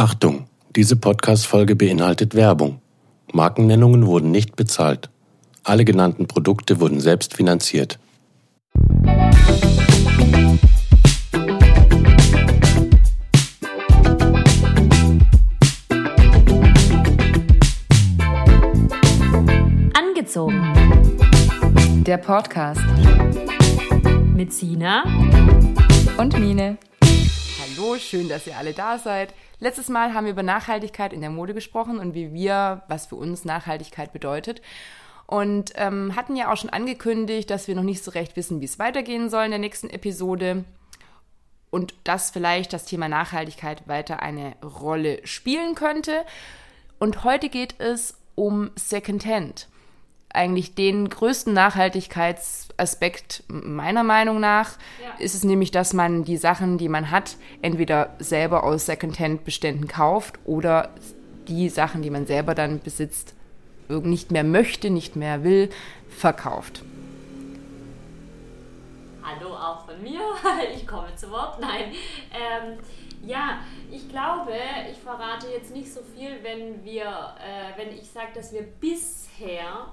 Achtung, diese Podcast-Folge beinhaltet Werbung. Markennennungen wurden nicht bezahlt. Alle genannten Produkte wurden selbst finanziert. Angezogen. Der Podcast Mit Sina. und Mine. Hallo, schön, dass ihr alle da seid. Letztes Mal haben wir über Nachhaltigkeit in der Mode gesprochen und wie wir, was für uns Nachhaltigkeit bedeutet. Und ähm, hatten ja auch schon angekündigt, dass wir noch nicht so recht wissen, wie es weitergehen soll in der nächsten Episode. Und dass vielleicht das Thema Nachhaltigkeit weiter eine Rolle spielen könnte. Und heute geht es um Secondhand. Eigentlich den größten Nachhaltigkeitsaspekt meiner Meinung nach ist es nämlich, dass man die Sachen, die man hat, entweder selber aus Secondhand-Beständen kauft oder die Sachen, die man selber dann besitzt, nicht mehr möchte, nicht mehr will, verkauft. Hallo auch von mir. Ich komme zu Wort. Nein. Ähm, ja, ich glaube, ich verrate jetzt nicht so viel, wenn wir, äh, wenn ich sage, dass wir bisher,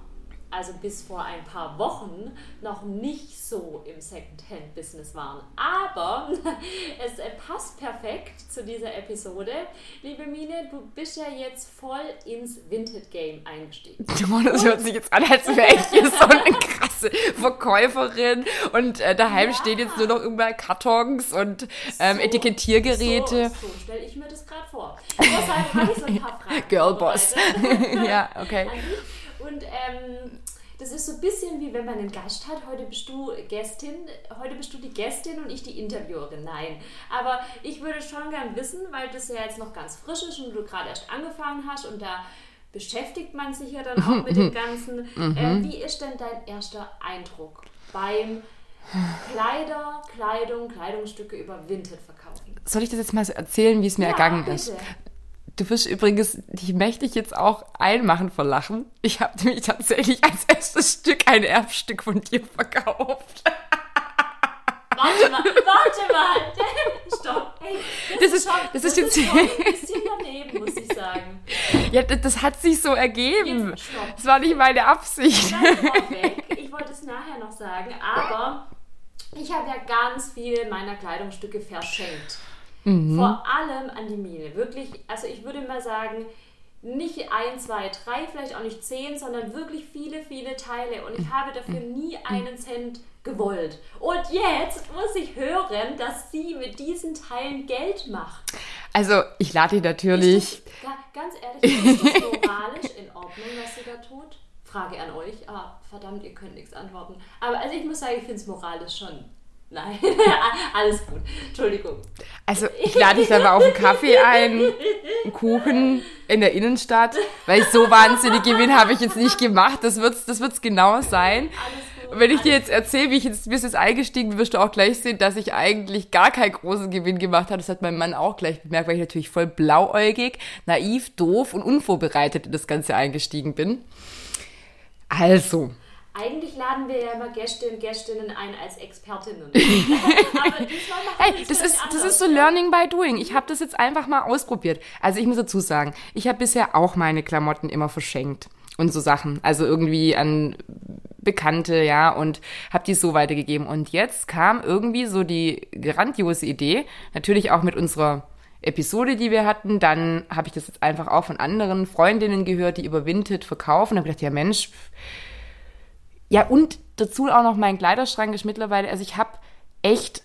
also bis vor ein paar Wochen, noch nicht so im Secondhand-Business waren. Aber es äh, passt perfekt zu dieser Episode. Liebe Mine, du bist ja jetzt voll ins Vinted-Game eingestiegen. Das hört sich jetzt an, als wäre ich hier so eine krasse Verkäuferin und äh, daheim Ja. stehen jetzt nur noch überall Kartons und ähm, So, Etikettiergeräte. So, so stelle ich mir das gerade vor. Deshalb habe ich so ein paar Fragen. Girlboss. ja, okay. Und ähm, das ist so ein bisschen wie wenn man einen Gast hat. Heute bist du Gästin, heute bist du die Gästin und ich die Interviewerin. Nein. Aber ich würde schon gern wissen, weil das ja jetzt noch ganz frisch ist und du gerade erst angefangen hast und da beschäftigt man sich ja dann auch mit dem Ganzen. Äh, wie ist denn dein erster Eindruck beim Kleider, Kleidung, Kleidungsstücke über Vinted verkaufen? Soll ich das jetzt mal erzählen, wie es mir ergangen ist? Du wirst übrigens, dich möchte ich jetzt auch einmachen vor Lachen. Ich habe nämlich tatsächlich als erstes Stück ein Erbstück von dir verkauft. Warte mal, warte mal. Stopp. Hey, Das ist- schon, das ist das jetzt- ist schon ein bisschen daneben, muss ich sagen. Ja, das, das hat sich so ergeben. Jetzt stopp. Das war nicht meine Absicht. Vorweg. Ich wollte es nachher noch sagen, aber ich habe ja ganz viele meiner Kleidungsstücke verschenkt. Vor allem an die Mine. Wirklich, also ich würde mal sagen, nicht ein, zwei, drei, vielleicht auch nicht zehn, sondern wirklich viele, viele Teile. Und ich habe dafür nie einen Cent gewollt. Und jetzt muss ich hören, dass sie mit diesen Teilen Geld macht. Also, ich lade dich natürlich. Das, ga- ganz ehrlich, ist das moralisch in Ordnung, was sie da tut? Frage an euch. Ah, verdammt, ihr könnt nichts antworten. Aber also ich muss sagen, ich finde es moralisch schon. Nein, alles gut. Entschuldigung. Also, ich lade dich mal auf einen Kaffee ein, einen Kuchen in der Innenstadt, weil so wahnsinnig Gewinn habe ich jetzt nicht gemacht. Das wird's, das wird's genau sein. Alles gut. Wenn ich dir jetzt erzähle, wie ich jetzt bis jetzt eingestiegen bin, wirst du auch gleich sehen, dass ich eigentlich gar keinen großen Gewinn gemacht habe. Das hat mein Mann auch gleich bemerkt, weil ich natürlich voll blauäugig, naiv, doof und unvorbereitet in das Ganze eingestiegen bin. Also, Eigentlich laden wir ja immer Gäste und Gästinnen ein als Expertinnen. Hey, das ist, das anders. ist so Learning by Doing. Ich habe das jetzt einfach mal ausprobiert. Also ich muss dazu sagen, ich habe bisher auch meine Klamotten immer verschenkt und so Sachen. Also irgendwie an Bekannte, ja, und habe die so weitergegeben. Und jetzt kam irgendwie so die grandiose Idee, natürlich auch mit unserer Episode, die wir hatten. Dann habe ich das jetzt einfach auch von anderen Freundinnen gehört, die über Vinted verkaufen. Und habe gedacht, ja Mensch, ja, und dazu auch noch mein Kleiderschrank ist mittlerweile, also ich habe echt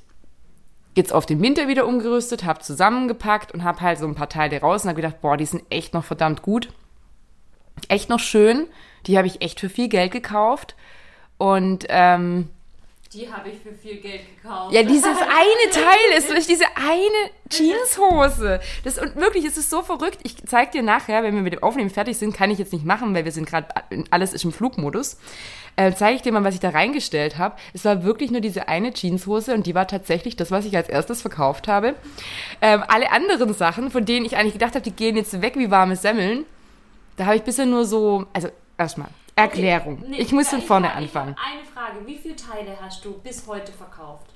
jetzt auf den Winter wieder umgerüstet, habe zusammengepackt und habe halt so ein paar Teile raus und habe gedacht, boah, die sind echt noch verdammt gut. Echt noch schön. Die habe ich echt für viel Geld gekauft. Und ähm, Die habe ich für viel Geld gekauft. ja, dieses eine Teil ist wirklich diese eine Jeanshose. Das und wirklich, es ist so verrückt. Ich zeig dir nachher, wenn wir mit dem Aufnehmen fertig sind, kann ich jetzt nicht machen, weil wir sind gerade alles ist im Flugmodus. Äh, zeige ich dir mal, was ich da reingestellt habe. Es war wirklich nur diese eine Jeanshose und die war tatsächlich das, was ich als erstes verkauft habe. Ähm, alle anderen Sachen, von denen ich eigentlich gedacht habe, die gehen jetzt weg wie warme Semmeln, da habe ich bisher nur so, also erstmal Erklärung. Nee, ich muss von vorne frage- anfangen. Eine Frage: Wie viele Teile hast du bis heute verkauft?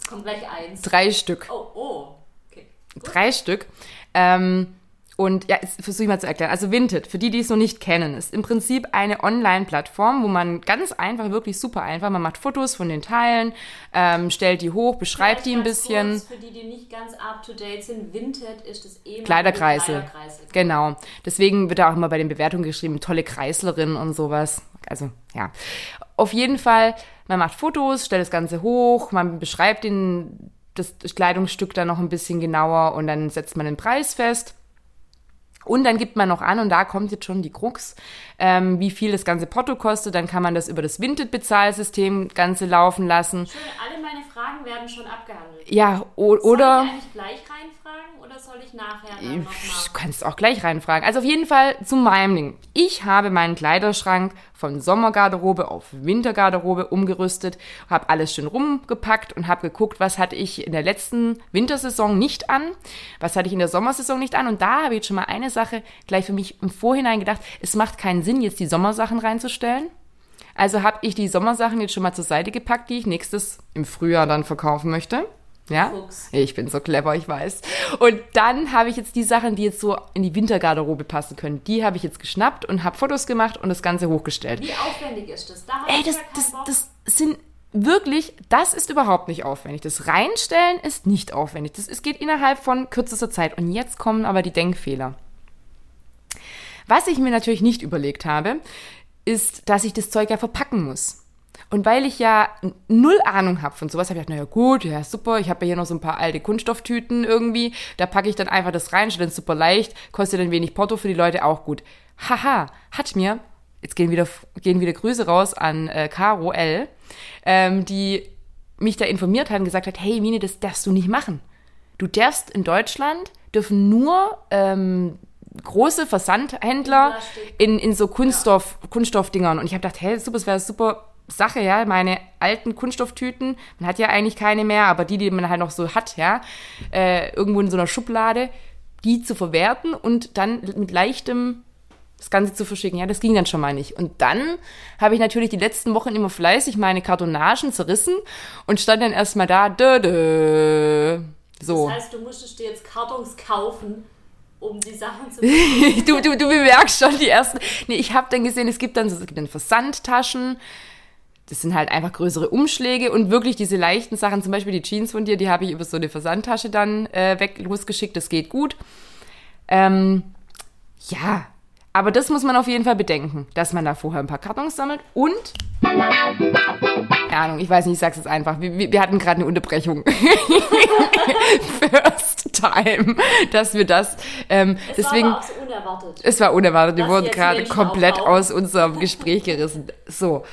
Es kommt gleich eins. Drei Stück. Oh, oh. Okay. drei Stück. Ähm, Und ja, jetzt versuche ich mal zu erklären. Also Vinted, für die, die es noch nicht kennen, ist im Prinzip eine Online-Plattform, wo man ganz einfach, wirklich super einfach, man macht Fotos von den Teilen, ähm, stellt die hoch, beschreibt die ein bisschen. Kurz, für die, die nicht ganz up-to-date sind, Vinted ist das eben Kleiderkreisel. Kleiderkreisel. Genau. Deswegen wird da auch immer bei den Bewertungen geschrieben, tolle Kreislerin und sowas. Also, ja. Auf jeden Fall, man macht Fotos, stellt das Ganze hoch, man beschreibt den, das Kleidungsstück dann noch ein bisschen genauer und dann setzt man den Preis fest. Und dann gibt man noch an, und da kommt jetzt schon die Krux, ähm, wie viel das ganze Porto kostet. Dann kann man das über das Vinted-Bezahlsystem Ganze laufen lassen. Schön, alle meine Fragen werden schon abgehandelt. Ja, oder. Soll ich eigentlich gleich reinfragen oder soll ich nachher dann noch mal? Du kannst auch gleich reinfragen. Also auf jeden Fall zu meinem Ding. Ich habe meinen Kleiderschrank von Sommergarderobe auf Wintergarderobe umgerüstet, habe alles schön rumgepackt und habe geguckt, was hatte ich in der letzten Wintersaison nicht an, was hatte ich in der Sommersaison nicht an. Und da habe ich jetzt schon mal eine Sache gleich für mich im Vorhinein gedacht, es macht keinen Sinn, jetzt die Sommersachen reinzustellen. Also habe ich die Sommersachen jetzt schon mal zur Seite gepackt, die ich nächstes im Frühjahr dann verkaufen möchte. Ja, Fuchs. ich bin so clever, ich weiß. Und dann habe ich jetzt die Sachen, die jetzt so in die Wintergarderobe passen können, die habe ich jetzt geschnappt und habe Fotos gemacht und das Ganze hochgestellt. Wie aufwendig ist das? Da Ey, das, das, Bock. das sind wirklich, das ist überhaupt nicht aufwendig. Das Reinstellen ist nicht aufwendig. Das es geht innerhalb von kürzester Zeit. Und jetzt kommen aber die Denkfehler. Was ich mir natürlich nicht überlegt habe, ist, dass ich das Zeug ja verpacken muss. Und weil ich ja null Ahnung habe von sowas, habe ich gedacht, naja gut, ja super, ich habe ja hier noch so ein paar alte Kunststofftüten irgendwie, da packe ich dann einfach das rein, steht dann super leicht, kostet dann wenig Porto für die Leute auch gut. Haha, hat mir, jetzt gehen wieder, gehen wieder Grüße raus an äh, Caro L., ähm, die mich da informiert hat und gesagt hat, hey Mine, das darfst du nicht machen. Du darfst in Deutschland, dürfen nur ähm, große Versandhändler in, in so Kunststoff, Kunststoffdingern. Und ich habe gedacht, hey, super, das wäre super Sache, ja. Meine alten Kunststofftüten, man hat ja eigentlich keine mehr, aber die, die man halt noch so hat, ja, äh, irgendwo in so einer Schublade, die zu verwerten und dann mit leichtem das Ganze zu verschicken. Ja, das ging dann schon mal nicht. Und dann habe ich natürlich die letzten Wochen immer fleißig meine Kartonagen zerrissen und stand dann erstmal da, dö, dö. So. Das heißt, du musstest dir jetzt Kartons kaufen, um die Sachen zu du, du, du bemerkst schon die ersten. Nee, ich habe dann gesehen, es gibt dann so, es gibt dann Versandtaschen. Das sind halt einfach größere Umschläge und wirklich diese leichten Sachen, zum Beispiel die Jeans von dir, die habe ich über so eine Versandtasche dann äh, weg losgeschickt. Das geht gut. Ähm, ja, aber das muss man auf jeden Fall bedenken, dass man da vorher ein paar Kartons sammelt und keine Ahnung, ich weiß nicht, ich sag's jetzt einfach. Wir, wir hatten gerade eine Unterbrechung. First time, dass wir das. Ähm, Es deswegen. war aber auch so unerwartet. Es war unerwartet, wir wurden gerade komplett aus unserem Gespräch gerissen. So,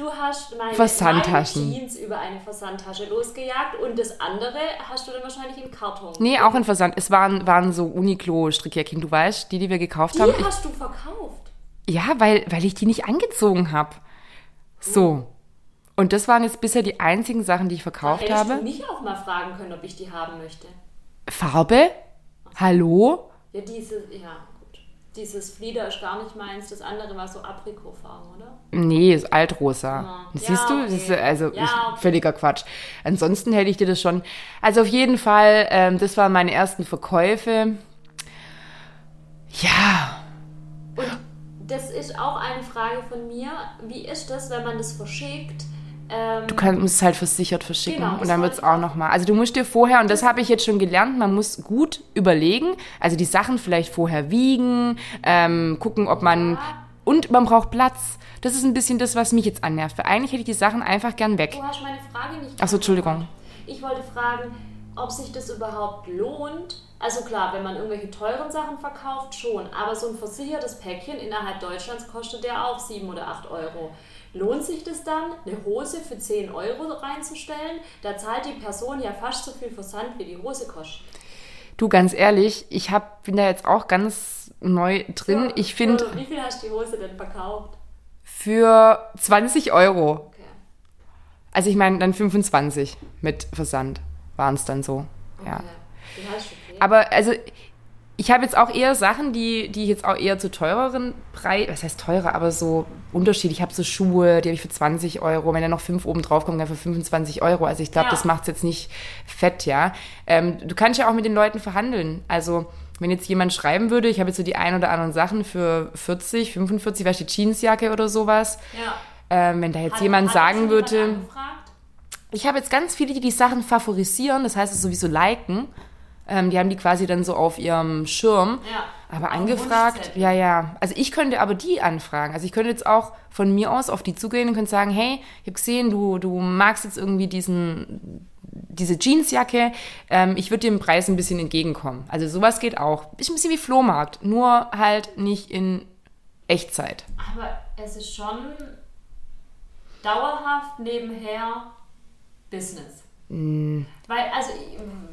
Du hast meine, Versandtaschen. Jeans über eine Versandtasche losgejagt und das andere hast du dann wahrscheinlich in Karton. nee, auch in Versand. Es waren, waren so Uniqlo-Strickjacken, du weißt, die, die wir gekauft Die haben. Ich, hast du verkauft. ja, weil, weil ich die nicht angezogen habe. So. Und das waren jetzt bisher die einzigen Sachen, die ich verkauft Hättest habe. du mich auch mal fragen können, ob ich die haben möchte. Farbe? Hallo? Ja, diese, ja. Dieses Flieder ist gar nicht meins. Das andere war so Aprikotfarben, oder? Nee, ist altrosa. Ja. Das Ja, Siehst du? Okay. ist also Ja, okay. völliger Quatsch. Ansonsten hätte ich dir das schon. Also auf jeden Fall, ähm, das waren meine ersten Verkäufe. Ja, Das ist auch eine Frage von mir. Wie ist das, wenn man das verschickt? Ähm, du kannst musst es halt versichert verschicken Genau, und das dann wird's ich auch nochmal. Also du musst dir vorher, und das habe ich jetzt schon gelernt, man muss gut überlegen, also die Sachen vielleicht vorher wiegen, ähm, gucken, ob man. Und man braucht Platz. Das ist ein bisschen das, was mich jetzt annervt. Weil eigentlich hätte ich die Sachen einfach gern weg. Du hast meine Frage nicht Ach so, Entschuldigung. Ich wollte fragen, ob sich das überhaupt lohnt. Also klar, wenn man irgendwelche teuren Sachen verkauft, schon. Aber so ein versichertes Päckchen innerhalb Deutschlands kostet ja auch 7 oder 8 Euro. Lohnt sich das dann, eine Hose für 10 Euro reinzustellen? Da zahlt die Person ja fast so viel Versand, wie die Hose kostet. Du, ganz ehrlich, ich hab, bin da jetzt auch ganz neu drin. Ich finde, Wie viel hast du die Hose denn verkauft? für 20 Euro, Okay. also ich meine dann 25 mit Versand waren es dann so. Ja. okay. Okay. Aber also ich habe jetzt auch eher Sachen, die, die ich jetzt auch eher zu teureren Preis, was heißt teurer, aber so Unterschied. Ich habe so Schuhe, die habe ich für 20 Euro. Wenn da noch fünf oben drauf kommen, dann für 25 Euro. Also ich glaube, Ja. das macht es jetzt nicht fett, ja. Ähm, du kannst ja auch mit den Leuten verhandeln. Also wenn jetzt jemand schreiben würde, ich habe jetzt so die ein oder anderen Sachen für 40, 45, weißt du, die Jeansjacke oder sowas. Ja. Ähm, wenn da jetzt Hat- jemand hat sagen würde, angefragt? Ich habe jetzt ganz viele, die die Sachen favorisieren, das heißt es sowieso liken. Ähm, die haben die quasi dann so auf ihrem Schirm. Ja. Aber dem angefragt, ja, ja. Also ich könnte aber die anfragen. Also ich könnte jetzt auch von mir aus auf die zugehen und könnte sagen, hey, ich habe gesehen, du, du magst jetzt irgendwie diesen, diese Jeansjacke. Ähm, ich würde im Preis ein bisschen entgegenkommen. Also sowas geht auch. Ist ein bisschen wie Flohmarkt, nur halt nicht in Echtzeit. Aber es ist schon dauerhaft nebenher Business. Mm. Weil, also,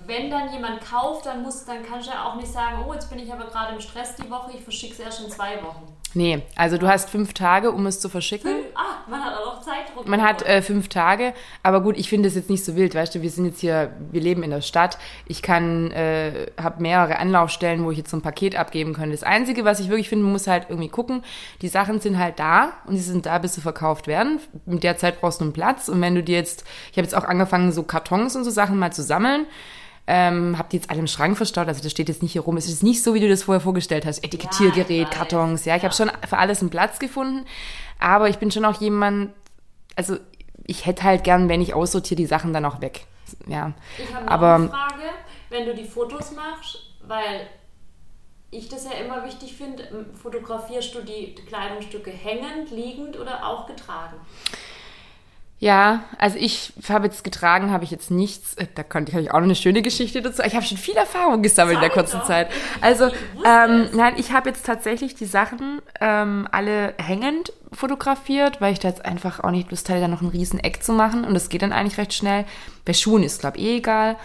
wenn dann jemand kauft, dann muss, dann kannst du ja auch nicht sagen, oh, jetzt bin ich aber gerade im Stress die Woche, ich verschicke es erst in zwei Wochen. Nee, also du hast fünf Tage, um es zu verschicken. Ah, man hat auch noch Zeitdruck. Man hat äh, fünf Tage, aber gut, ich finde es jetzt nicht so wild, weißt du, wir sind jetzt hier, wir leben in der Stadt, ich kann, äh, habe mehrere Anlaufstellen, wo ich jetzt so ein Paket abgeben könnte. Das Einzige, was ich wirklich finde, man muss halt irgendwie gucken, die Sachen sind halt da und sie sind da, bis sie verkauft werden. Mit der Zeit brauchst du einen Platz und wenn du dir jetzt, ich habe jetzt auch angefangen, so Kartons und so Sachen mal zu sammeln, ähm, hab die jetzt alle im Schrank verstaut, also das steht jetzt nicht hier rum. Es ist nicht so, wie du das vorher vorgestellt hast. Etikettiergerät, Ja. Kartons, ja. Ich habe schon für alles einen Platz gefunden. Aber ich bin schon auch jemand, also ich hätte halt gern, wenn ich aussortiere, die Sachen dann auch weg. Ja. Ich habe Aber- eine Frage, wenn du die Fotos machst, weil ich das ja immer wichtig finde, fotografierst du die Kleidungsstücke hängend, liegend oder auch getragen? Ja, also ich habe jetzt getragen, habe ich jetzt nichts. Äh, Da konnte ich, ich auch noch eine schöne Geschichte dazu. Ich habe schon viel Erfahrung gesammelt in der kurzen doch. Zeit. Also, ähm, nein, ich habe jetzt tatsächlich die Sachen ähm, alle hängend fotografiert, weil ich da jetzt einfach auch nicht Lust hatte, da noch ein riesen Eck zu machen. Und das geht dann eigentlich recht schnell. Bei Schuhen ist, glaube ich, eh egal.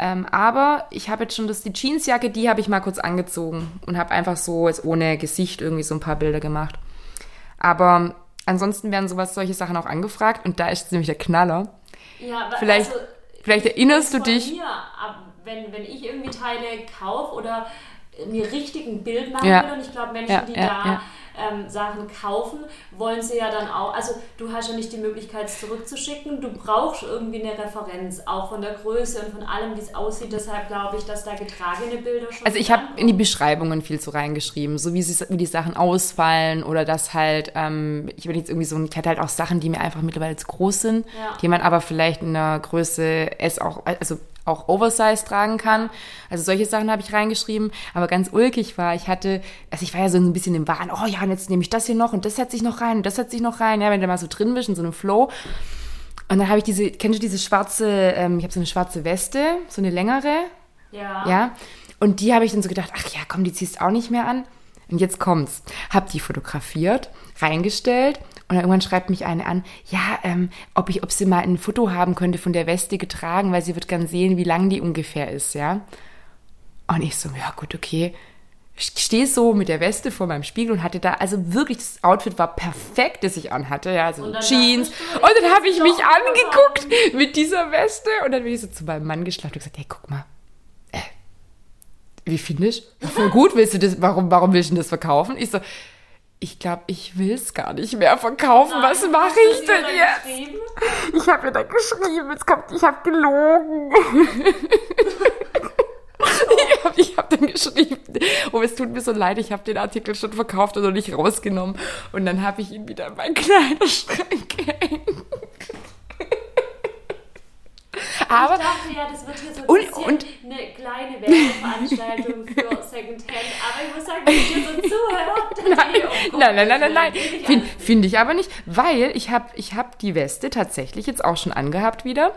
Ähm, aber ich habe jetzt schon das, die Jeansjacke, die habe ich mal kurz angezogen und habe einfach so jetzt ohne Gesicht irgendwie so ein paar Bilder gemacht. Aber ansonsten werden sowas, solche Sachen auch angefragt und da ist nämlich der Knaller. Ja, aber Vielleicht- also, vielleicht ich erinnerst du dich- Mir, wenn, wenn ich irgendwie Teile kaufe oder mir richtig ein Bild machen Ja. will und ich glaube, Menschen, Ja, die ja, da. Ähm, Sachen kaufen, wollen sie ja dann auch, also du hast ja nicht die Möglichkeit, es zurückzuschicken, du brauchst irgendwie eine Referenz, auch von der Größe und von allem, wie es aussieht, deshalb glaube ich, dass da getragene Bilder schon Also ich habe in die. Beschreibungen viel zu reingeschrieben, so wie, sie, wie die Sachen ausfallen oder dass halt, ähm, ich bin jetzt irgendwie so, ich hatte halt auch Sachen, die mir einfach mittlerweile zu groß sind, Ja. die man aber vielleicht in der Größe S auch, also auch Oversize tragen kann. Also solche Sachen habe ich reingeschrieben, aber ganz ulkig war, ich hatte, also ich war ja so ein bisschen im Wahn, oh ja, und jetzt nehme ich das hier noch und das setze ich noch rein und das setze ich noch rein, ja, wenn du mal so drin bist in so einem Flow. Und dann habe ich diese, kennst du diese schwarze, ähm, ich habe so eine schwarze Weste, so eine längere, ja. ja. Und die habe ich dann so gedacht, ach ja, komm, die ziehst auch nicht mehr an. Und jetzt kommt's. Hab die fotografiert, reingestellt und dann irgendwann schreibt mich eine an, ja, ähm, ob ich, ob sie mal ein Foto haben könnte von der Weste getragen, weil sie wird gern sehen, wie lang die ungefähr ist, ja. Und ich so, ja gut, okay. Ich stehe so mit der Weste vor meinem Spiegel und hatte da, also wirklich, das Outfit war perfekt, das ich anhatte, ja, so Jeans. Und dann habe ich mich angeguckt mit dieser Weste und dann bin ich so zu meinem Mann geschlafen und gesagt, hey, guck mal, wie findest du? Ja, voll gut, willst du das, warum, warum willst du das verkaufen? Ich so, ich glaube, ich will es gar nicht mehr verkaufen. Was Nein, mache hast du ich denn jetzt? Ich habe mir dann geschrieben, jetzt kommt, ich habe gelogen. ich habe ich hab dann geschrieben, oh, es tut mir so leid, ich habe den Artikel schon verkauft und noch nicht rausgenommen. Und dann habe ich ihn wieder in meinen Kleiderschrank gehängt. Aber ich dachte ja, das wird hier so ein Und- bisschen und- eine kleine Werbeveranstaltung für Secondhand. Aber ich muss sagen, wenn ich hier so zuhöre, Nein, oh nein, nein, nein, nein, nein. Finde find ich aber nicht, weil ich habe ich hab die Weste tatsächlich jetzt auch schon angehabt wieder.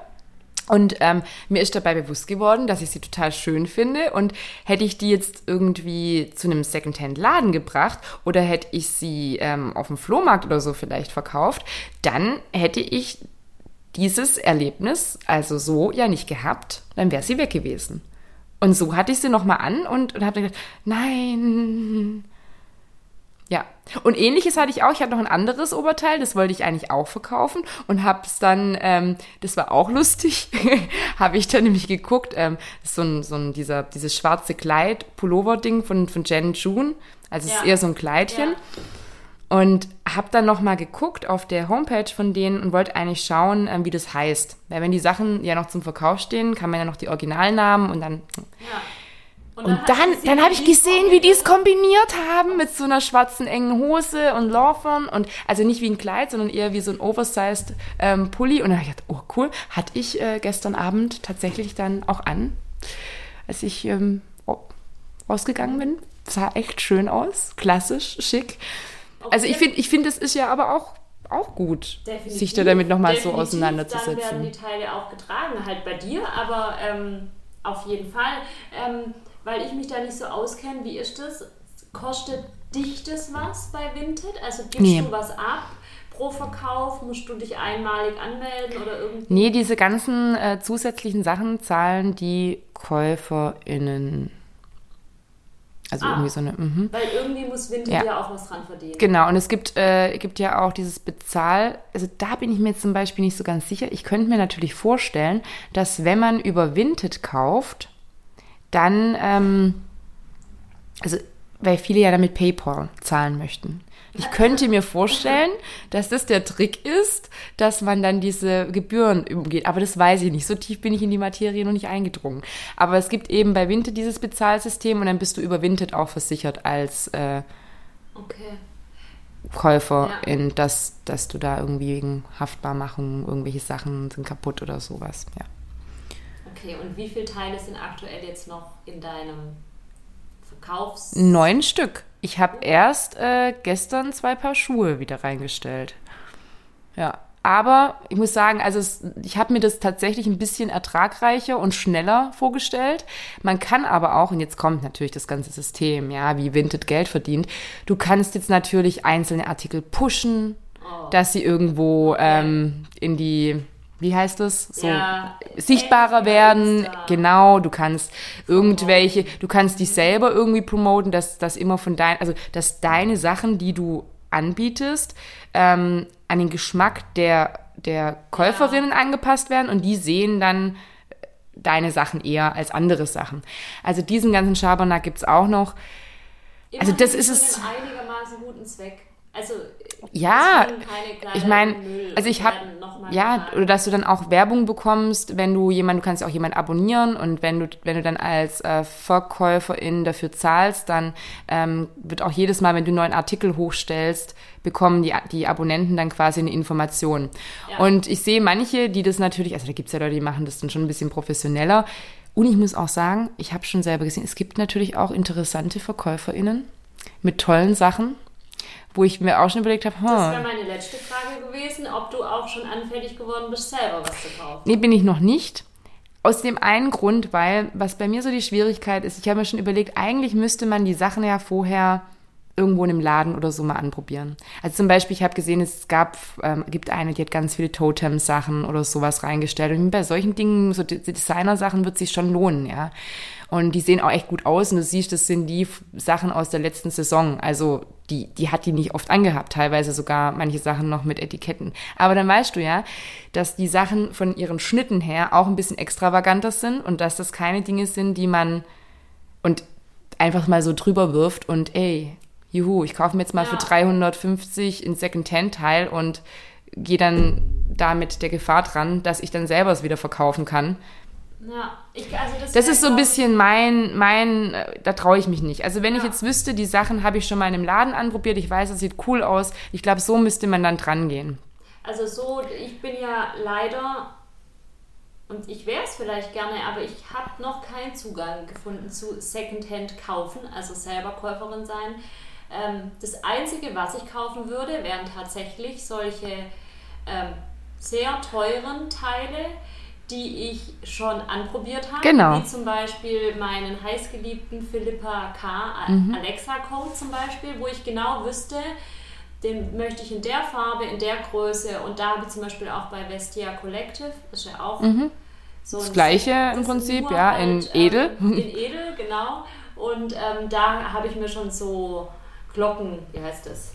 Und ähm, mir ist dabei bewusst geworden, dass ich sie total schön finde. Und hätte ich die jetzt irgendwie zu einem Secondhand-Laden gebracht oder hätte ich sie ähm, auf dem Flohmarkt oder so vielleicht verkauft, dann hätte ich dieses Erlebnis also so ja nicht gehabt, dann wäre sie weg gewesen. Und so hatte ich sie nochmal an und, und habe dann gedacht, nein, ja. Und ähnliches hatte ich auch. Ich hatte noch ein anderes Oberteil, das wollte ich eigentlich auch verkaufen und habe es dann, ähm, das war auch lustig, habe ich dann nämlich geguckt, ähm, so ein, so ein dieser, dieses schwarze Kleid, Pullover-Ding von, von Jen June. Also es ist eher so ein Kleidchen. Ja. Und habe dann nochmal geguckt auf der Homepage von denen und wollte eigentlich schauen, ähm, wie das heißt. Weil wenn die Sachen ja noch zum Verkauf stehen, kann man ja noch die Originalnamen und dann Ja. Und dann, dann, dann habe ich gesehen, wie die es kombiniert haben mit so einer schwarzen engen Hose und Laufern und also nicht wie ein Kleid, sondern eher wie so ein oversized ähm, Pulli. Und dann habe ich gedacht, oh cool, hatte ich äh, gestern Abend tatsächlich dann auch an, als ich ähm, rausgegangen bin. Sah echt schön aus, klassisch, schick. Also ich finde, ich finde, es ist ja aber auch auch gut, Definitiv. sich da damit nochmal so auseinanderzusetzen. Dann werden die Teile auch getragen, halt bei dir, aber ähm, auf jeden Fall. Ähm, weil ich mich da nicht so auskenne, wie ist das? Kostet dich das was bei Vinted? Also gibst nee. du was ab? pro Verkauf? Musst du dich einmalig anmelden oder irgendwie? Nee, diese ganzen äh, zusätzlichen Sachen zahlen die KäuferInnen. Also ah, irgendwie so eine. Mh. Weil irgendwie muss Vinted ja. ja. auch was dran verdienen. Genau, und es gibt, äh, gibt ja auch dieses Bezahl. Also da bin ich mir zum Beispiel nicht so ganz sicher. Ich könnte mir natürlich vorstellen, dass wenn man über Vinted kauft, dann, ähm, also weil viele ja damit PayPal zahlen möchten. Ich könnte mir vorstellen, dass das der Trick ist, dass man dann diese Gebühren umgeht. Aber das weiß ich nicht. So tief bin ich in die Materie noch nicht eingedrungen. Aber es gibt eben bei Vinted dieses Bezahlsystem und dann bist du über Vinted auch versichert als äh, okay. Käufer, ja. in das, dass du da irgendwie wegen Haftbarmachung irgendwelche Sachen sind kaputt oder sowas. Ja. Okay, und wie viele Teile sind aktuell jetzt noch in deinem Verkaufs... Neun Stück. Ich habe erst äh, gestern zwei Paar Schuhe wieder reingestellt. Ja, aber ich muss sagen, also es, ich habe mir das tatsächlich ein bisschen ertragreicher und schneller vorgestellt. Man kann aber auch, und jetzt kommt natürlich das ganze System, ja, wie Vinted Geld verdient. Du kannst jetzt natürlich einzelne Artikel pushen, oh. dass sie irgendwo ähm, in die wie heißt das? So ja, sichtbarer werden. Genau, du kannst irgendwelche, du kannst dich selber irgendwie promoten, dass das immer von dein, also dass deine Sachen, die du anbietest, ähm, an den Geschmack der, der Käuferinnen ja. angepasst werden und die sehen dann deine Sachen eher als andere Sachen. Also diesen ganzen Schabernack gibt es auch noch. Also das ist es. einigermaßen guten Zweck. Also ja, ich meine, also ich habe ja, oder dass du dann auch Werbung bekommst, wenn du jemand, du kannst auch jemand abonnieren und wenn du, wenn du dann als äh, Verkäuferin dafür zahlst, dann ähm, wird auch jedes Mal, wenn du einen neuen Artikel hochstellst, bekommen die, die Abonnenten dann quasi eine Information. Ja. Und ich sehe manche, die das natürlich, also da gibt es ja Leute, die machen das dann schon ein bisschen professioneller. Und ich muss auch sagen, ich habe schon selber gesehen, es gibt natürlich auch interessante VerkäuferInnen mit tollen Sachen wo ich mir auch schon überlegt habe, hm. Das wäre meine letzte Frage gewesen, ob du auch schon anfällig geworden bist, selber was zu kaufen. Nee, bin ich noch nicht. Aus dem einen Grund, weil, was bei mir so die Schwierigkeit ist, ich habe mir schon überlegt, eigentlich müsste man die Sachen ja vorher irgendwo in einem Laden oder so mal anprobieren. Also zum Beispiel, ich habe gesehen, es gab, ähm, gibt eine, die hat ganz viele Totem-Sachen oder sowas reingestellt. Und bei solchen Dingen, so Designer-Sachen wird sich schon lohnen, ja. Und die sehen auch echt gut aus und du siehst, das sind die Sachen aus der letzten Saison. Also die, die hat die nicht oft angehabt, teilweise sogar manche Sachen noch mit Etiketten. Aber dann weißt du ja, dass die Sachen von ihren Schnitten her auch ein bisschen extravaganter sind und dass das keine Dinge sind, die man und einfach mal so drüber wirft und ey, juhu, ich kaufe mir jetzt mal ja. für 350 ein Second-Hand-Teil und gehe dann da mit der Gefahr dran, dass ich dann selber es wieder verkaufen kann. Ja, ich, also das, das ist so ein bisschen mein, mein, äh, da traue ich mich nicht. Also wenn ja. ich jetzt wüsste, die Sachen habe ich schon mal in einem Laden anprobiert, ich weiß, es sieht cool aus, ich glaube, so müsste man dann dran gehen. Also so, ich bin ja leider, und ich wäre es vielleicht gerne, aber ich habe noch keinen Zugang gefunden zu Secondhand kaufen, also selber Käuferin sein. Ähm, das Einzige, was ich kaufen würde, wären tatsächlich solche ähm, sehr teuren Teile, die ich schon anprobiert habe. Genau. Wie zum Beispiel meinen heißgeliebten Philippa K. Mhm. Alexa Code zum Beispiel, wo ich genau wüsste, den möchte ich in der Farbe, in der Größe und da habe ich zum Beispiel auch bei Vestia Collective, das ist ja auch mhm. so das gleiche das im Prinzip, ja, in halt, Edel. Ähm, in Edel, genau. Und ähm, da habe ich mir schon so Glocken, wie heißt das?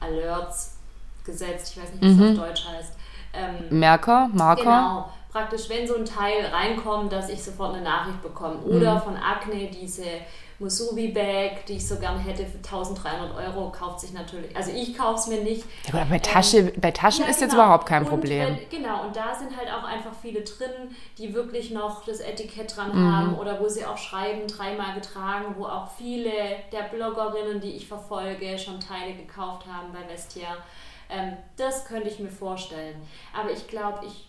Alerts gesetzt, ich weiß nicht, wie mhm. es auf Deutsch heißt. Ähm, Merker, Marker. Genau praktisch, wenn so ein Teil reinkommt, dass ich sofort eine Nachricht bekomme. Oder mhm. von Akne diese Musubi-Bag, die ich so gern hätte für 1300 Euro, kauft sich natürlich, also ich kaufe es mir nicht. Aber bei, Tasche, ähm, bei Taschen ja, ist jetzt genau. überhaupt kein und Problem. Wenn, genau, und da sind halt auch einfach viele drin, die wirklich noch das Etikett dran mhm. haben oder wo sie auch schreiben, dreimal getragen, wo auch viele der Bloggerinnen, die ich verfolge, schon Teile gekauft haben bei Vestia. Ähm, das könnte ich mir vorstellen. Aber ich glaube, ich,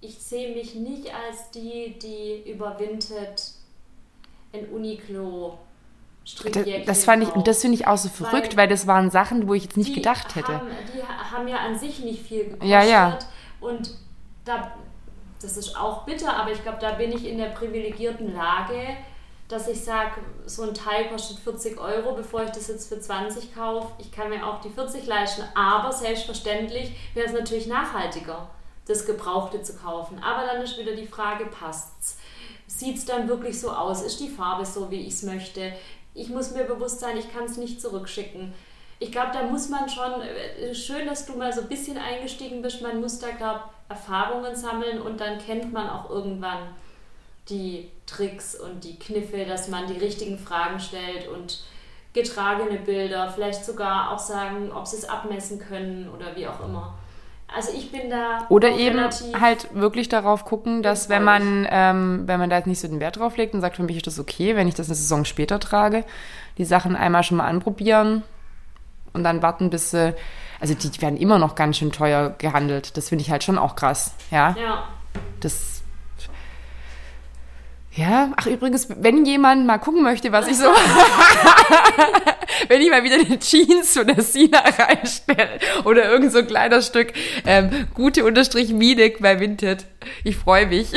ich sehe mich nicht als die, die überwindet ein Uniqlo das, das fand ich, und das finde ich auch so verrückt, weil, weil, das waren Sachen, wo ich jetzt nicht gedacht hätte. Haben, die haben ja an sich nicht viel gekostet. Ja, ja. Und da, das ist auch bitter, aber ich glaube, da bin ich in der privilegierten Lage, dass ich sage, so ein Teil kostet 40 Euro, bevor ich das jetzt für 20 kaufe. Ich kann mir auch die 40 leisten, aber selbstverständlich wäre es natürlich nachhaltiger, das Gebrauchte zu kaufen. Aber dann ist wieder die Frage, passt's? Sieht es dann wirklich so aus? Ist die Farbe so, wie ich es möchte? Ich muss mir bewusst sein, ich kann es nicht zurückschicken. Ich glaube, da muss man schon, äh, schön, dass du mal so ein bisschen eingestiegen bist, man muss da, glaube Erfahrungen sammeln und dann kennt man auch irgendwann die Tricks und die Kniffe, dass man die richtigen Fragen stellt und getragene Bilder, vielleicht sogar auch sagen, ob sie es abmessen können oder wie auch immer. Also ich bin da. Oder eben halt wirklich darauf gucken, dass wenn man, ähm, wenn man da jetzt nicht so den Wert drauf legt und sagt, für mich ist das okay, wenn ich das eine Saison später trage, die Sachen einmal schon mal anprobieren und dann warten, bis sie. Also die werden immer noch ganz schön teuer gehandelt. Das finde ich halt schon auch krass. Ja. Ja. Das ja, ach übrigens, wenn jemand mal gucken möchte, was ich so, wenn ich mal wieder eine Jeans oder Sina reinstelle oder irgend so ein Kleiderstück, ähm, gute Unterstrich Minik bei Vinted. Ich freue mich.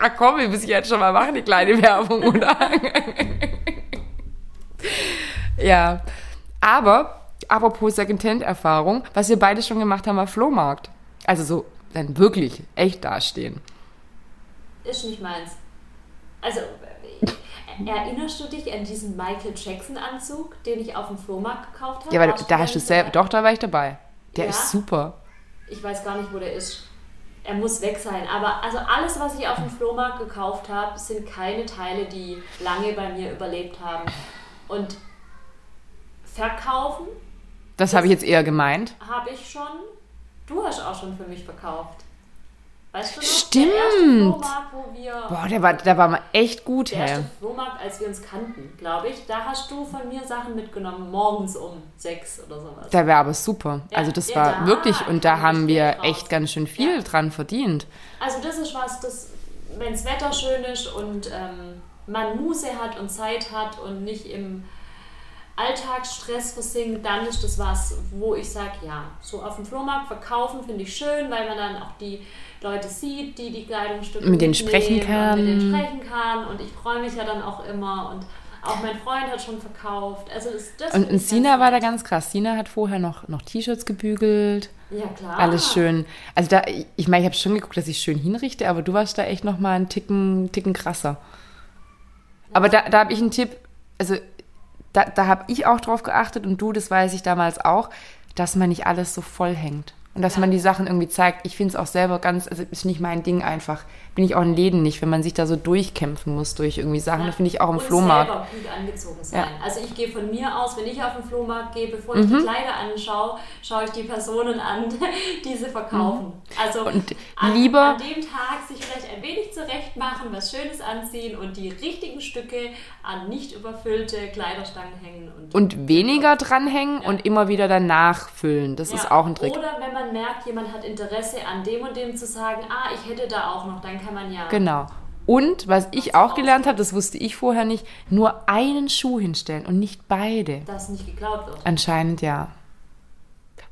ach komm, wir müssen jetzt schon mal machen, die kleine Werbung, oder? ja, aber apropos Secondhand-Erfahrung, was wir beide schon gemacht haben, war Flohmarkt. Also so dann wirklich echt dastehen ist nicht meins. Also, erinnerst du dich an diesen Michael Jackson-Anzug, den ich auf dem Flohmarkt gekauft habe? Ja, aber da hast du selber, doch, da war ich dabei. Der ja? ist super. Ich weiß gar nicht, wo der ist. Er muss weg sein. Aber also alles, was ich auf dem Flohmarkt gekauft habe, sind keine Teile, die lange bei mir überlebt haben. Und verkaufen. Das, das habe ich jetzt eher gemeint. Habe ich schon. Du hast auch schon für mich verkauft. Weißt du noch, Stimmt. Der Flohmarkt, wo wir. Boah, der war, der war mal echt gut, Der erste Flohmarkt, als wir uns kannten, glaube ich. Da hast du von mir Sachen mitgenommen, morgens um sechs oder sowas. Der war aber super. Ja, also, das ja, war da wirklich. Und da haben wir echt ganz schön viel ja. dran verdient. Also, das ist was, das, wenn das Wetter schön ist und ähm, man Muße hat und Zeit hat und nicht im. Alltagsstress versinkt, dann ist das was, wo ich sage, ja, so auf dem Flohmarkt verkaufen finde ich schön, weil man dann auch die Leute sieht, die die Kleidungsstücke mit denen sprechen kann. Mit denen sprechen kann und ich freue mich ja dann auch immer und auch mein Freund hat schon verkauft. Also das, das und, und Sina war da ganz krass. Sina hat vorher noch, noch T-Shirts gebügelt. Ja, klar. Alles schön. Also da, ich meine, ich habe schon geguckt, dass ich schön hinrichte, aber du warst da echt noch mal einen Ticken, Ticken krasser. Aber da, da habe ich einen Tipp, also da, da habe ich auch drauf geachtet und du, das weiß ich damals auch, dass man nicht alles so voll hängt. Und dass ja. man die Sachen irgendwie zeigt. Ich finde es auch selber ganz, also ist nicht mein Ding einfach. Bin ich auch in Läden nicht, wenn man sich da so durchkämpfen muss durch irgendwie Sachen. Ja. Das finde ich auch im und Flohmarkt. selber gut angezogen sein. Ja. Also ich gehe von mir aus, wenn ich auf den Flohmarkt gehe, bevor ich mhm. die Kleider anschaue, schaue ich die Personen an, die sie verkaufen. Mhm. Also und an, lieber an dem Tag sich vielleicht ein wenig zurecht machen, was Schönes anziehen und die richtigen Stücke an nicht überfüllte Kleiderstangen hängen. Und, und weniger dranhängen und immer wieder danach füllen. Das ist auch ein Trick. Oder wenn man man merkt, jemand hat Interesse an dem und dem zu sagen, ah, ich hätte da auch noch, dann kann man ja. Genau. Und was ich auch gelernt habe, das wusste ich vorher nicht, nur einen Schuh hinstellen und nicht beide. Dass nicht geklaut wird. Anscheinend ja.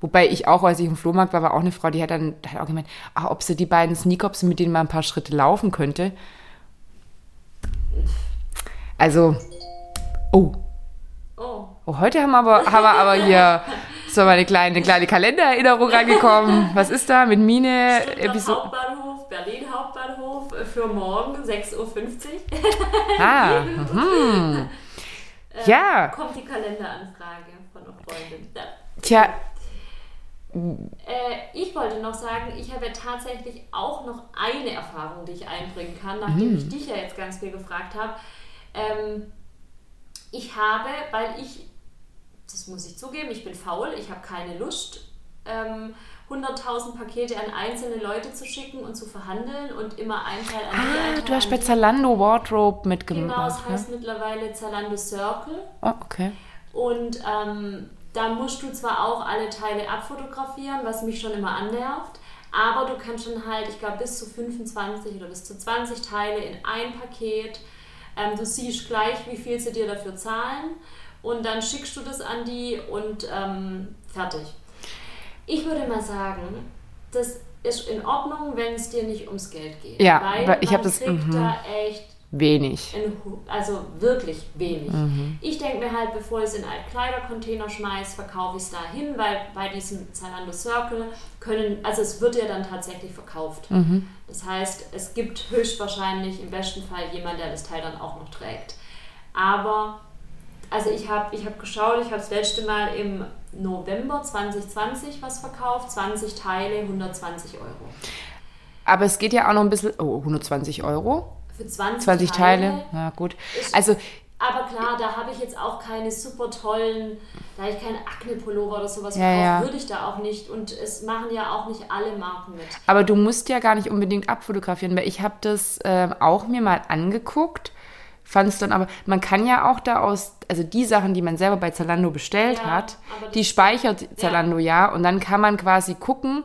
Wobei ich auch, als ich im Flohmarkt war, war auch eine Frau, die hat dann hat auch gemeint, ach, ob sie die beiden sie mit denen mal ein paar Schritte laufen könnte. Also, oh. Oh. oh heute haben wir aber, haben wir aber hier so eine kleine, kleine Kalendererinnerung reingekommen. Was ist da mit Mine? Episode. Hauptbahnhof, Berlin Hauptbahnhof für morgen 6.50 Uhr. Ah, mhm. äh, ja. Kommt die Kalenderanfrage von einer Freundin. Ja. Tja. Äh, ich wollte noch sagen, ich habe ja tatsächlich auch noch eine Erfahrung, die ich einbringen kann, nachdem mhm. ich dich ja jetzt ganz viel gefragt habe. Ähm, ich habe, weil ich, das muss ich zugeben, ich bin faul, ich habe keine Lust, ähm, 100.000 Pakete an einzelne Leute zu schicken und zu verhandeln und immer ein Teil an die, Ah, du hast bei. Zalando Wardrobe mitgemacht. Genau, es ne? heißt mittlerweile Zalando Circle. Oh, okay. Und ähm, da musst du zwar auch alle Teile abfotografieren, was mich schon immer annervt, aber du kannst schon halt, ich glaube, bis zu 25 oder bis zu 20 Teile in ein Paket. Ähm, du siehst gleich, wie viel sie dir dafür zahlen und dann schickst du das an die und ähm, fertig. Ich würde mal sagen, das ist in Ordnung, wenn es dir nicht ums Geld geht. Ja, weil weil ich man hab das- kriegt mhm. da echt Wenig. in, also wirklich wenig. Mhm. Ich denke mir halt, bevor ich es in einen Kleidercontainer schmeiß, verkaufe ich es da hin, weil bei diesem Zalando Circle können, also es wird ja dann tatsächlich verkauft. Mhm. Das heißt, es gibt höchstwahrscheinlich im besten Fall jemand, der das Teil dann auch noch trägt. Aber, also ich habe ich hab geschaut, ich habe das letzte Mal im November 2020 was verkauft, 20 Teile, 120 Euro. Aber es geht ja auch noch ein bisschen. Oh, 120 Euro? Für 20, 20 Teile? Na gut. Ist- Also, Aber klar, da habe ich jetzt auch keine super tollen, da habe ich keinen Akne-Pullover oder sowas Ja, ja. würde ich da auch nicht. Und es machen ja auch nicht alle Marken mit. aber du musst ja gar nicht unbedingt abfotografieren, weil ich habe das ähm, auch mir mal angeguckt. Fand es dann aber, man kann ja auch da aus, also die Sachen, die man selber bei Zalando bestellt Ja, hat, die speichert Zalando ja. und dann kann man quasi gucken,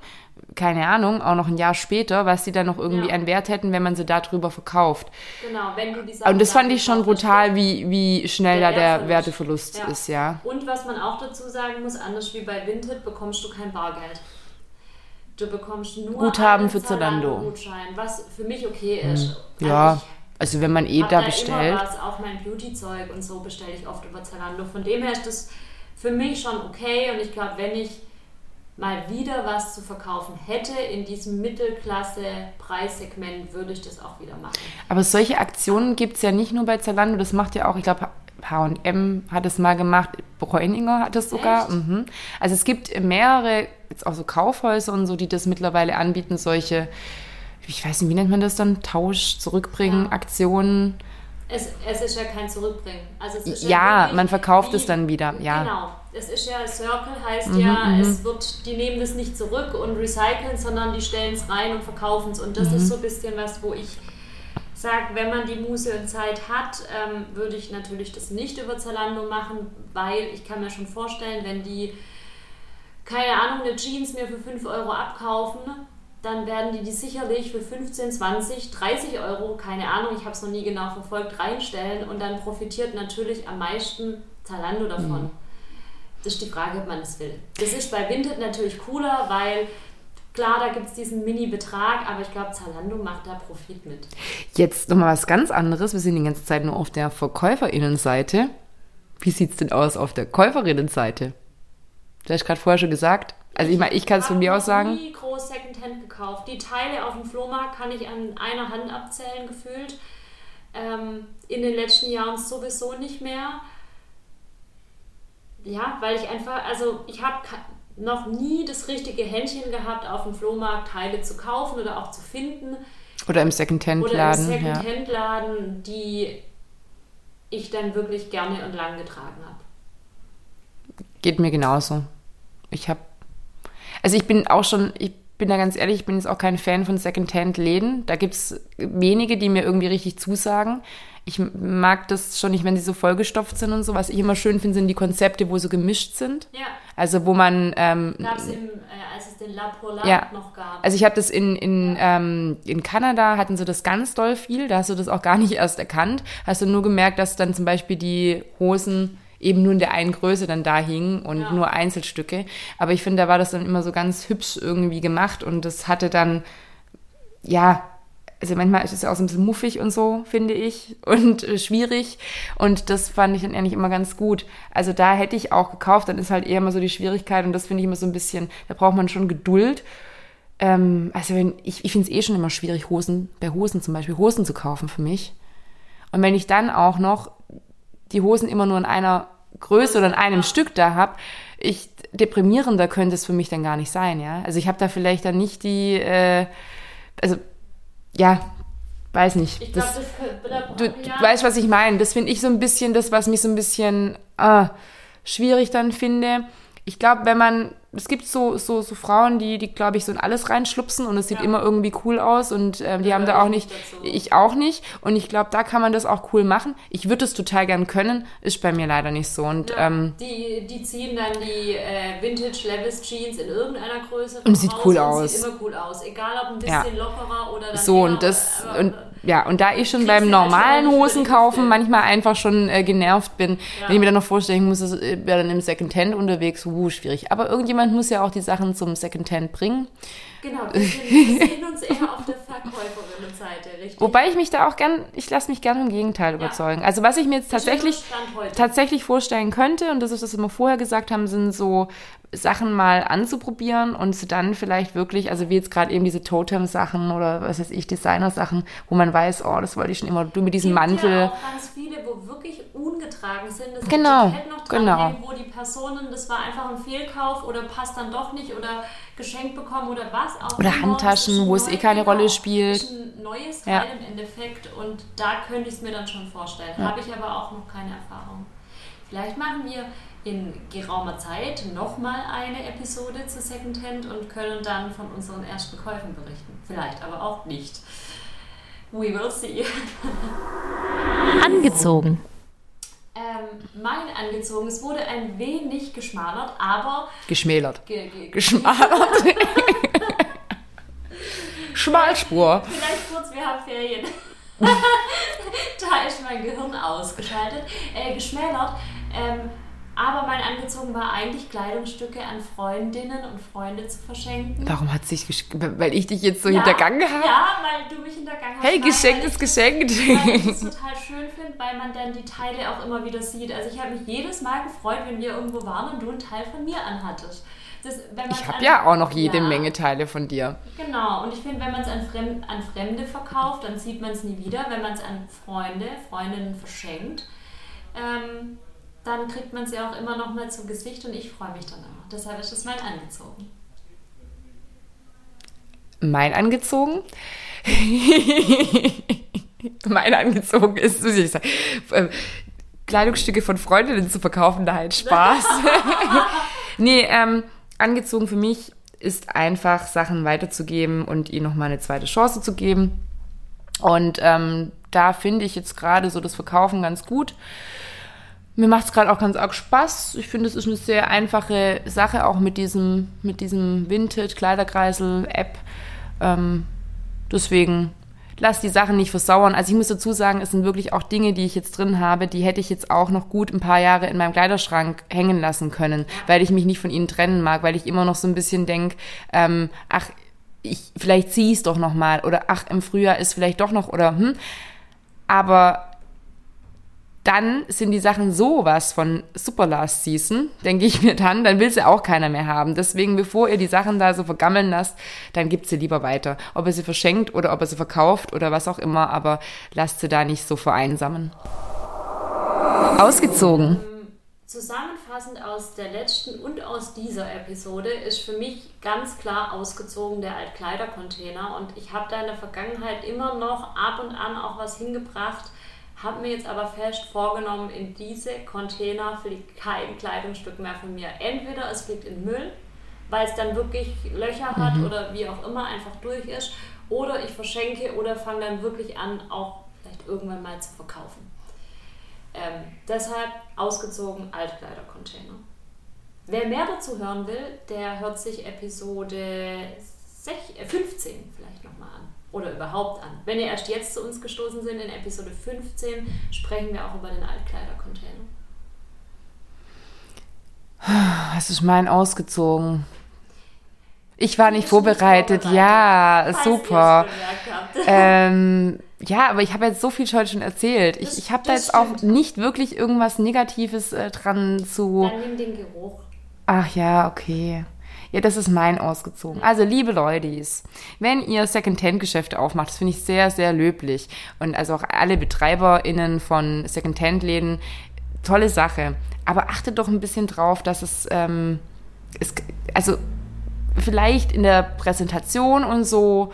keine Ahnung, auch noch ein Jahr später, was sie dann noch irgendwie Ja. an Wert hätten, wenn man sie darüber verkauft. Genau, wenn du die Sachen Und das fand ich schon brutal, wie, wie schnell Der da der. Werteverlust Ja. ist, ja. Und was man auch dazu sagen muss, anders wie bei Vinted bekommst du kein Bargeld. Du bekommst nur Guthaben einen für Zalando. Gutschein, was für mich okay ist. Ja, Also also wenn man eh hab da da bestellt. immer was, auch mein Beauty-Zeug und so bestelle ich oft über Zalando. Von dem her ist das für mich schon okay und ich glaube, wenn ich mal wieder was zu verkaufen hätte in diesem Mittelklasse-Preissegment, würde ich das auch wieder machen. Aber solche Aktionen gibt es ja nicht nur bei Zalando, das macht ja auch, ich glaube, H&M hat es mal gemacht, Bräuninger hat es sogar. Mhm. Also es gibt mehrere, jetzt auch so Kaufhäuser und so, die das mittlerweile anbieten, solche, ich weiß nicht, wie nennt man das dann, Tausch, Zurückbringen, Ja. Aktionen. Es, es ist ja kein Zurückbringen. Also es ist Ja, wirklich man verkauft wie- es dann wieder, ja. Genau. Es ist ja, Circle heißt Mhm, ja, es wird, die nehmen das nicht zurück und recyceln, sondern die stellen es rein und verkaufen es. Und das Mhm. ist so ein bisschen was, wo ich sage, wenn man die Muße und Zeit hat, ähm, würde ich natürlich das nicht über Zalando machen, weil ich kann mir schon vorstellen, wenn die, keine Ahnung, eine Jeans mir für 5 Euro abkaufen, dann werden die die sicherlich für 15, 20, 30 Euro, keine Ahnung, ich habe es noch nie genau verfolgt, reinstellen und dann profitiert natürlich am meisten Zalando davon. Das ist die Frage, ob man das will. Das ist bei Vinted natürlich cooler, weil klar, da gibt es diesen Mini-Betrag, aber ich glaube, Zalando macht da Profit mit. Jetzt nochmal was ganz anderes. Wir sind die ganze Zeit nur auf der Verkäuferinnenseite. Wie sieht es denn aus auf der Käuferinnenseite? Du hast gerade vorher schon gesagt. Also ich meine, ich kann es von mir aus sagen. nie groß Secondhand gekauft. Die Teile auf dem Flohmarkt kann ich an einer Hand abzählen, gefühlt. Ähm, in den letzten Jahren sowieso nicht mehr. Ja, weil ich einfach, also ich habe noch nie das richtige Händchen gehabt, auf dem Flohmarkt Teile zu kaufen oder auch zu finden. Oder im Oder im Secondhand-Laden. Ja. Second-Hand-Laden, die ich dann wirklich gerne und lang getragen habe. Geht mir genauso. Ich habe, also ich bin auch schon, ich bin da ganz ehrlich, ich bin jetzt auch kein Fan von Secondhand-Läden. Da gibt es wenige, die mir irgendwie richtig zusagen. Ich mag das schon nicht, wenn sie so vollgestopft sind und so. Was ich immer schön finde, sind die Konzepte, wo so gemischt sind. Ja, Also wo man, ähm, gab es, äh, als es den La Polar Ja. noch gab. also ich habe das in, in, ähm, in Kanada, hatten sie das ganz doll viel. Da hast du das auch gar nicht erst erkannt. Hast du nur gemerkt, dass dann zum Beispiel die Hosen eben nur in der einen Größe dann da hingen und Ja. nur Einzelstücke. Aber ich finde, da war das dann immer so ganz hübsch irgendwie gemacht und das hatte dann, ja, also manchmal ist es ja auch so ein bisschen muffig und so, finde ich, und äh, schwierig. Und das fand ich dann eigentlich immer ganz gut. Also da hätte ich auch gekauft, dann ist halt eher immer so die Schwierigkeit und das finde ich immer so ein bisschen, da braucht man schon Geduld. Ähm, also wenn, ich, ich finde es eh schon immer schwierig, Hosen, bei Hosen zum Beispiel, Hosen zu kaufen für mich. Und wenn ich dann auch noch die Hosen immer nur in einer Größe oder in einem Stück da habe, ich deprimierender könnte es für mich dann gar nicht sein, ja. Also ich habe da vielleicht dann nicht die, äh, also ja, weiß nicht. Ich glaube, das, das du, du weißt, was ich meine. Das finde ich so ein bisschen das, was mich so ein bisschen ah, schwierig dann finde. Ich glaube, wenn man, es gibt so, so, so Frauen, die, die glaube ich, so in alles reinschlupsen und es sieht Ja. immer irgendwie cool aus und ähm, die Ja, haben da auch nicht, dazu. ich auch nicht. Und ich glaube, da kann man das auch cool machen. Ich würde es total gern können, ist bei mir leider nicht so. Und Ja, ähm, die, die ziehen dann die äh, Vintage Levis Jeans in irgendeiner Größe Und sieht cool und aus. Sieht immer cool aus, egal ob ein bisschen lockerer oder dann so eher, und das aber, und ja und da ich schon beim normalen Hosen kaufen manchmal einfach schon äh, genervt bin, wenn ich mir dann noch vorstellen muss, es äh, wäre dann im Secondhand unterwegs, uh, schwierig. Aber irgendjemand muss ja auch die Sachen zum Secondhand bringen. Genau, wir, sehen uns eher auf der Verkäuferinnenseite, richtig? Wobei ich mich da auch gern, ich lasse mich gern vom Gegenteil überzeugen. Also was ich mir jetzt Das tatsächlich tatsächlich vorstellen könnte, und das ist, was wir vorher gesagt haben, sind so Sachen mal anzuprobieren und sie dann vielleicht wirklich, also wie jetzt gerade eben diese Totem-Sachen oder was weiß ich, Designer-Sachen, wo man weiß, oh, das wollte ich schon immer, du mit diesem Mantel. Ja auch ganz viele, wo wirklich ungetragen sind. Das Genau, noch dran genau. hängt, wo die Personen, das war einfach ein Fehlkauf oder passt dann doch nicht oder geschenkt bekommen oder was auch Oder. Handtaschen, wo es eh keine genau, Rolle spielt. Ist ein neues Ja. Teil im Endeffekt und da könnte ich es mir dann schon vorstellen. Habe ich aber auch noch keine Erfahrung. Vielleicht machen wir in geraumer Zeit nochmal eine Episode zu Secondhand und können dann von unseren ersten Käufen berichten. Vielleicht aber auch nicht. We will see. Angezogen. Ähm, mein angezogen, es wurde ein wenig geschmalert, aber Geschmälert. ge ge Geschmalert. Schmalspur. vielleicht kurz, wir haben Ferien. da ist mein Gehirn ausgeschaltet. Äh, geschmälert. Ähm, aber mein angezogen war eigentlich Kleidungsstücke an Freundinnen und Freunde zu verschenken. Warum hat sich weil ich dich jetzt so Ja, hintergangen habe? Ja, weil du mich hintergangen hast. Hey, geschenkt ist geschenkt. Weil ich es total schön finde, weil man dann die Teile auch immer wieder sieht. Also ich habe mich jedes Mal gefreut, wenn wir irgendwo waren und du einen Teil von mir anhattest. Das, Ich habe ja auch noch jede Ja, Menge Teile von dir. Genau, und ich finde, wenn man es an, Fremd, an Fremde verkauft, dann sieht man es nie wieder. Wenn man es an Freunde, Freundinnen verschenkt, ähm, dann kriegt man ja auch immer noch mal zu Gesicht und ich freue mich dann immer. Deshalb ist es mein angezogen. Mein angezogen? mein angezogen ist, muss ich sagen, ähm, Kleidungsstücke von Freundinnen zu verkaufen, da halt Spaß. nee, ähm, angezogen für mich ist einfach Sachen weiterzugeben und ihnen nochmal eine zweite Chance zu geben. Und ähm, da finde ich jetzt gerade so das Verkaufen ganz gut. Mir macht es gerade auch ganz arg Spaß. Ich finde, es ist eine sehr einfache Sache, auch mit diesem, mit diesem Vintage-Kleiderkreisel-App. Ähm, deswegen lass die Sachen nicht versauern. Also ich muss dazu sagen, es sind wirklich auch Dinge, die ich jetzt drin habe, die hätte ich jetzt auch noch gut ein paar Jahre in meinem Kleiderschrank hängen lassen können, weil ich mich nicht von ihnen trennen mag, weil ich immer noch so ein bisschen denke, ähm, ach, ich, vielleicht zieh es doch noch mal oder ach, im Frühjahr ist vielleicht doch noch oder hm. Aber dann sind die Sachen sowas von super last season, denke ich mir dann, dann will sie auch keiner mehr haben. Deswegen, bevor ihr die Sachen da so vergammeln lasst, dann gibt sie lieber weiter. Ob ihr sie verschenkt oder ob ihr sie verkauft oder was auch immer, aber lasst sie da nicht so vereinsamen. Ausgezogen. Zusammenfassend aus der letzten und aus dieser Episode ist für mich ganz klar ausgezogen der Altkleidercontainer und ich habe da in der Vergangenheit immer noch ab und an auch was hingebracht, habe mir jetzt aber fest vorgenommen, in diese Container fliegt kein Kleidungsstück mehr von mir. Entweder es fliegt in Müll, weil es dann wirklich Löcher hat oder wie auch immer einfach durch ist, oder ich verschenke oder fange dann wirklich an, auch vielleicht irgendwann mal zu verkaufen. Ähm, deshalb ausgezogen Altkleidercontainer. Wer mehr dazu hören will, der hört sich Episode sech- äh, 15 vielleicht nochmal an. Oder überhaupt an. Wenn ihr erst jetzt zu uns gestoßen sind, in Episode 15 sprechen wir auch über den Altkleidercontainer. Was ist mein ausgezogen? Ich war nicht Nicht vorbereitet. vorbereitet. Ja, super. es. Ähm, ja, aber ich habe jetzt so viel heute schon erzählt. Ich, ich habe da jetzt auch stimmt. nicht wirklich irgendwas Negatives äh, dran zu. Dann nimm den Geruch. Ach ja, okay. Ja, das ist mein ausgezogen. Also, liebe Leutis, wenn ihr Secondhand-Geschäfte aufmacht, das finde ich sehr, sehr löblich. Und also auch alle BetreiberInnen von Secondhand-Läden, tolle Sache. Aber achtet doch ein bisschen drauf, dass es, ähm, es also vielleicht in der Präsentation und so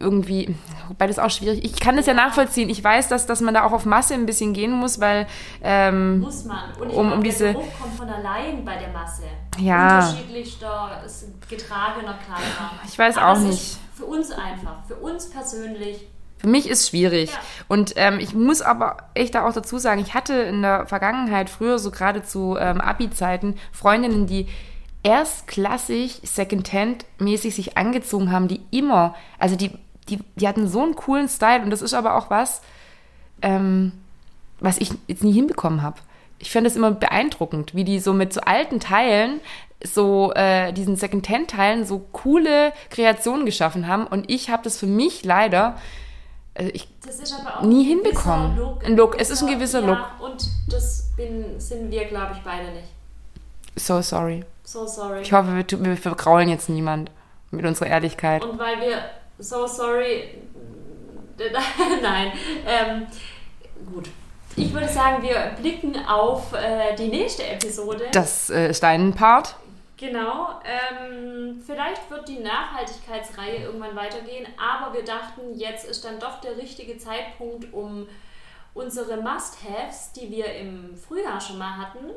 irgendwie, wobei das auch schwierig. Ich kann das ja nachvollziehen. Ich weiß, dass, dass man da auch auf Masse ein bisschen gehen muss, weil ähm, Muss man. Und ich um, um diese der Geruch kommt von allein bei der Masse. Ja. Unterschiedlichster getragener Kleider. Ich weiß Aber auch nicht. Für uns einfach. Für uns persönlich. Für mich ist schwierig. Ja. Und ähm, ich muss aber echt da auch dazu sagen, ich hatte in der Vergangenheit, früher so gerade zu ähm, Abi-Zeiten, Freundinnen, die erstklassig, Secondhand-mäßig sich angezogen haben, die immer, also die, die, die hatten so einen coolen Style und das ist aber auch was, ähm, was ich jetzt nie hinbekommen habe. Ich finde es immer beeindruckend, wie die so mit so alten Teilen, so äh, diesen Secondhand-Teilen so coole Kreationen geschaffen haben und ich habe das für mich leider, also ich Das ist aber auch Nie ein hinbekommen. Look. Ein Look, es ist ein gewisser ja, Look. Und das bin, sind wir, glaube ich, beide nicht. so sorry. So sorry. Ich hoffe, wir, wir vergraulen jetzt niemand mit unserer Ehrlichkeit. Und weil wir so sorry. Nein. Ähm, gut. Ich würde sagen, wir blicken auf äh, die nächste Episode. Das äh, ist dein Part. Genau. Ähm, vielleicht wird die Nachhaltigkeitsreihe irgendwann weitergehen, aber wir dachten, jetzt ist dann doch der richtige Zeitpunkt, um unsere Must-Haves, die wir im Frühjahr schon mal hatten,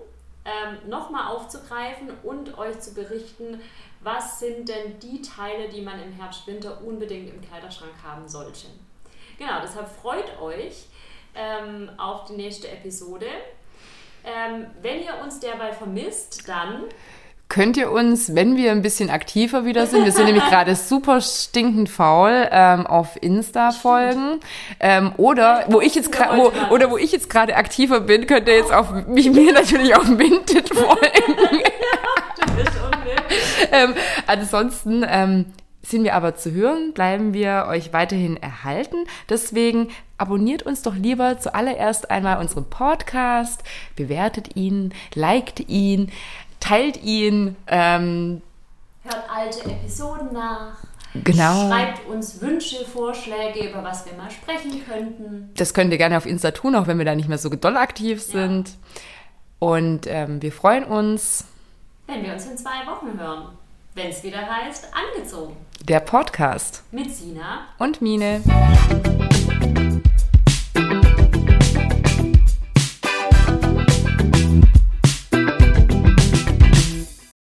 ähm, nochmal aufzugreifen und euch zu berichten, was sind denn die Teile, die man im Herbst, Winter unbedingt im Kleiderschrank haben sollte. Genau, deshalb freut euch ähm, auf die nächste Episode. Ähm, wenn ihr uns derweil vermisst, dann Könnt ihr uns, wenn wir ein bisschen aktiver wieder sind, wir sind nämlich gerade super stinkend faul, ähm, auf Insta folgen. Ähm, oder wo ich jetzt gerade, wo, oder wo ich jetzt gerade aktiver bin, könnt ihr jetzt auf mich mir natürlich auf Vinted folgen. ähm, ansonsten ähm, sind wir aber zu hören, bleiben wir euch weiterhin erhalten. Deswegen abonniert uns doch lieber zuallererst einmal unseren Podcast, bewertet ihn, liked ihn, teilt ihn. Ähm, Hört alte Episoden nach. Genau. Schreibt uns Wünsche, Vorschläge, über was wir mal sprechen könnten. das könnt ihr gerne auf Insta tun, auch wenn wir da nicht mehr so doll aktiv sind. Und ähm, wir freuen uns. Wenn wir uns in zwei Wochen hören. Wenn es wieder heißt, angezogen. Der Podcast Mit Sina. und Mine.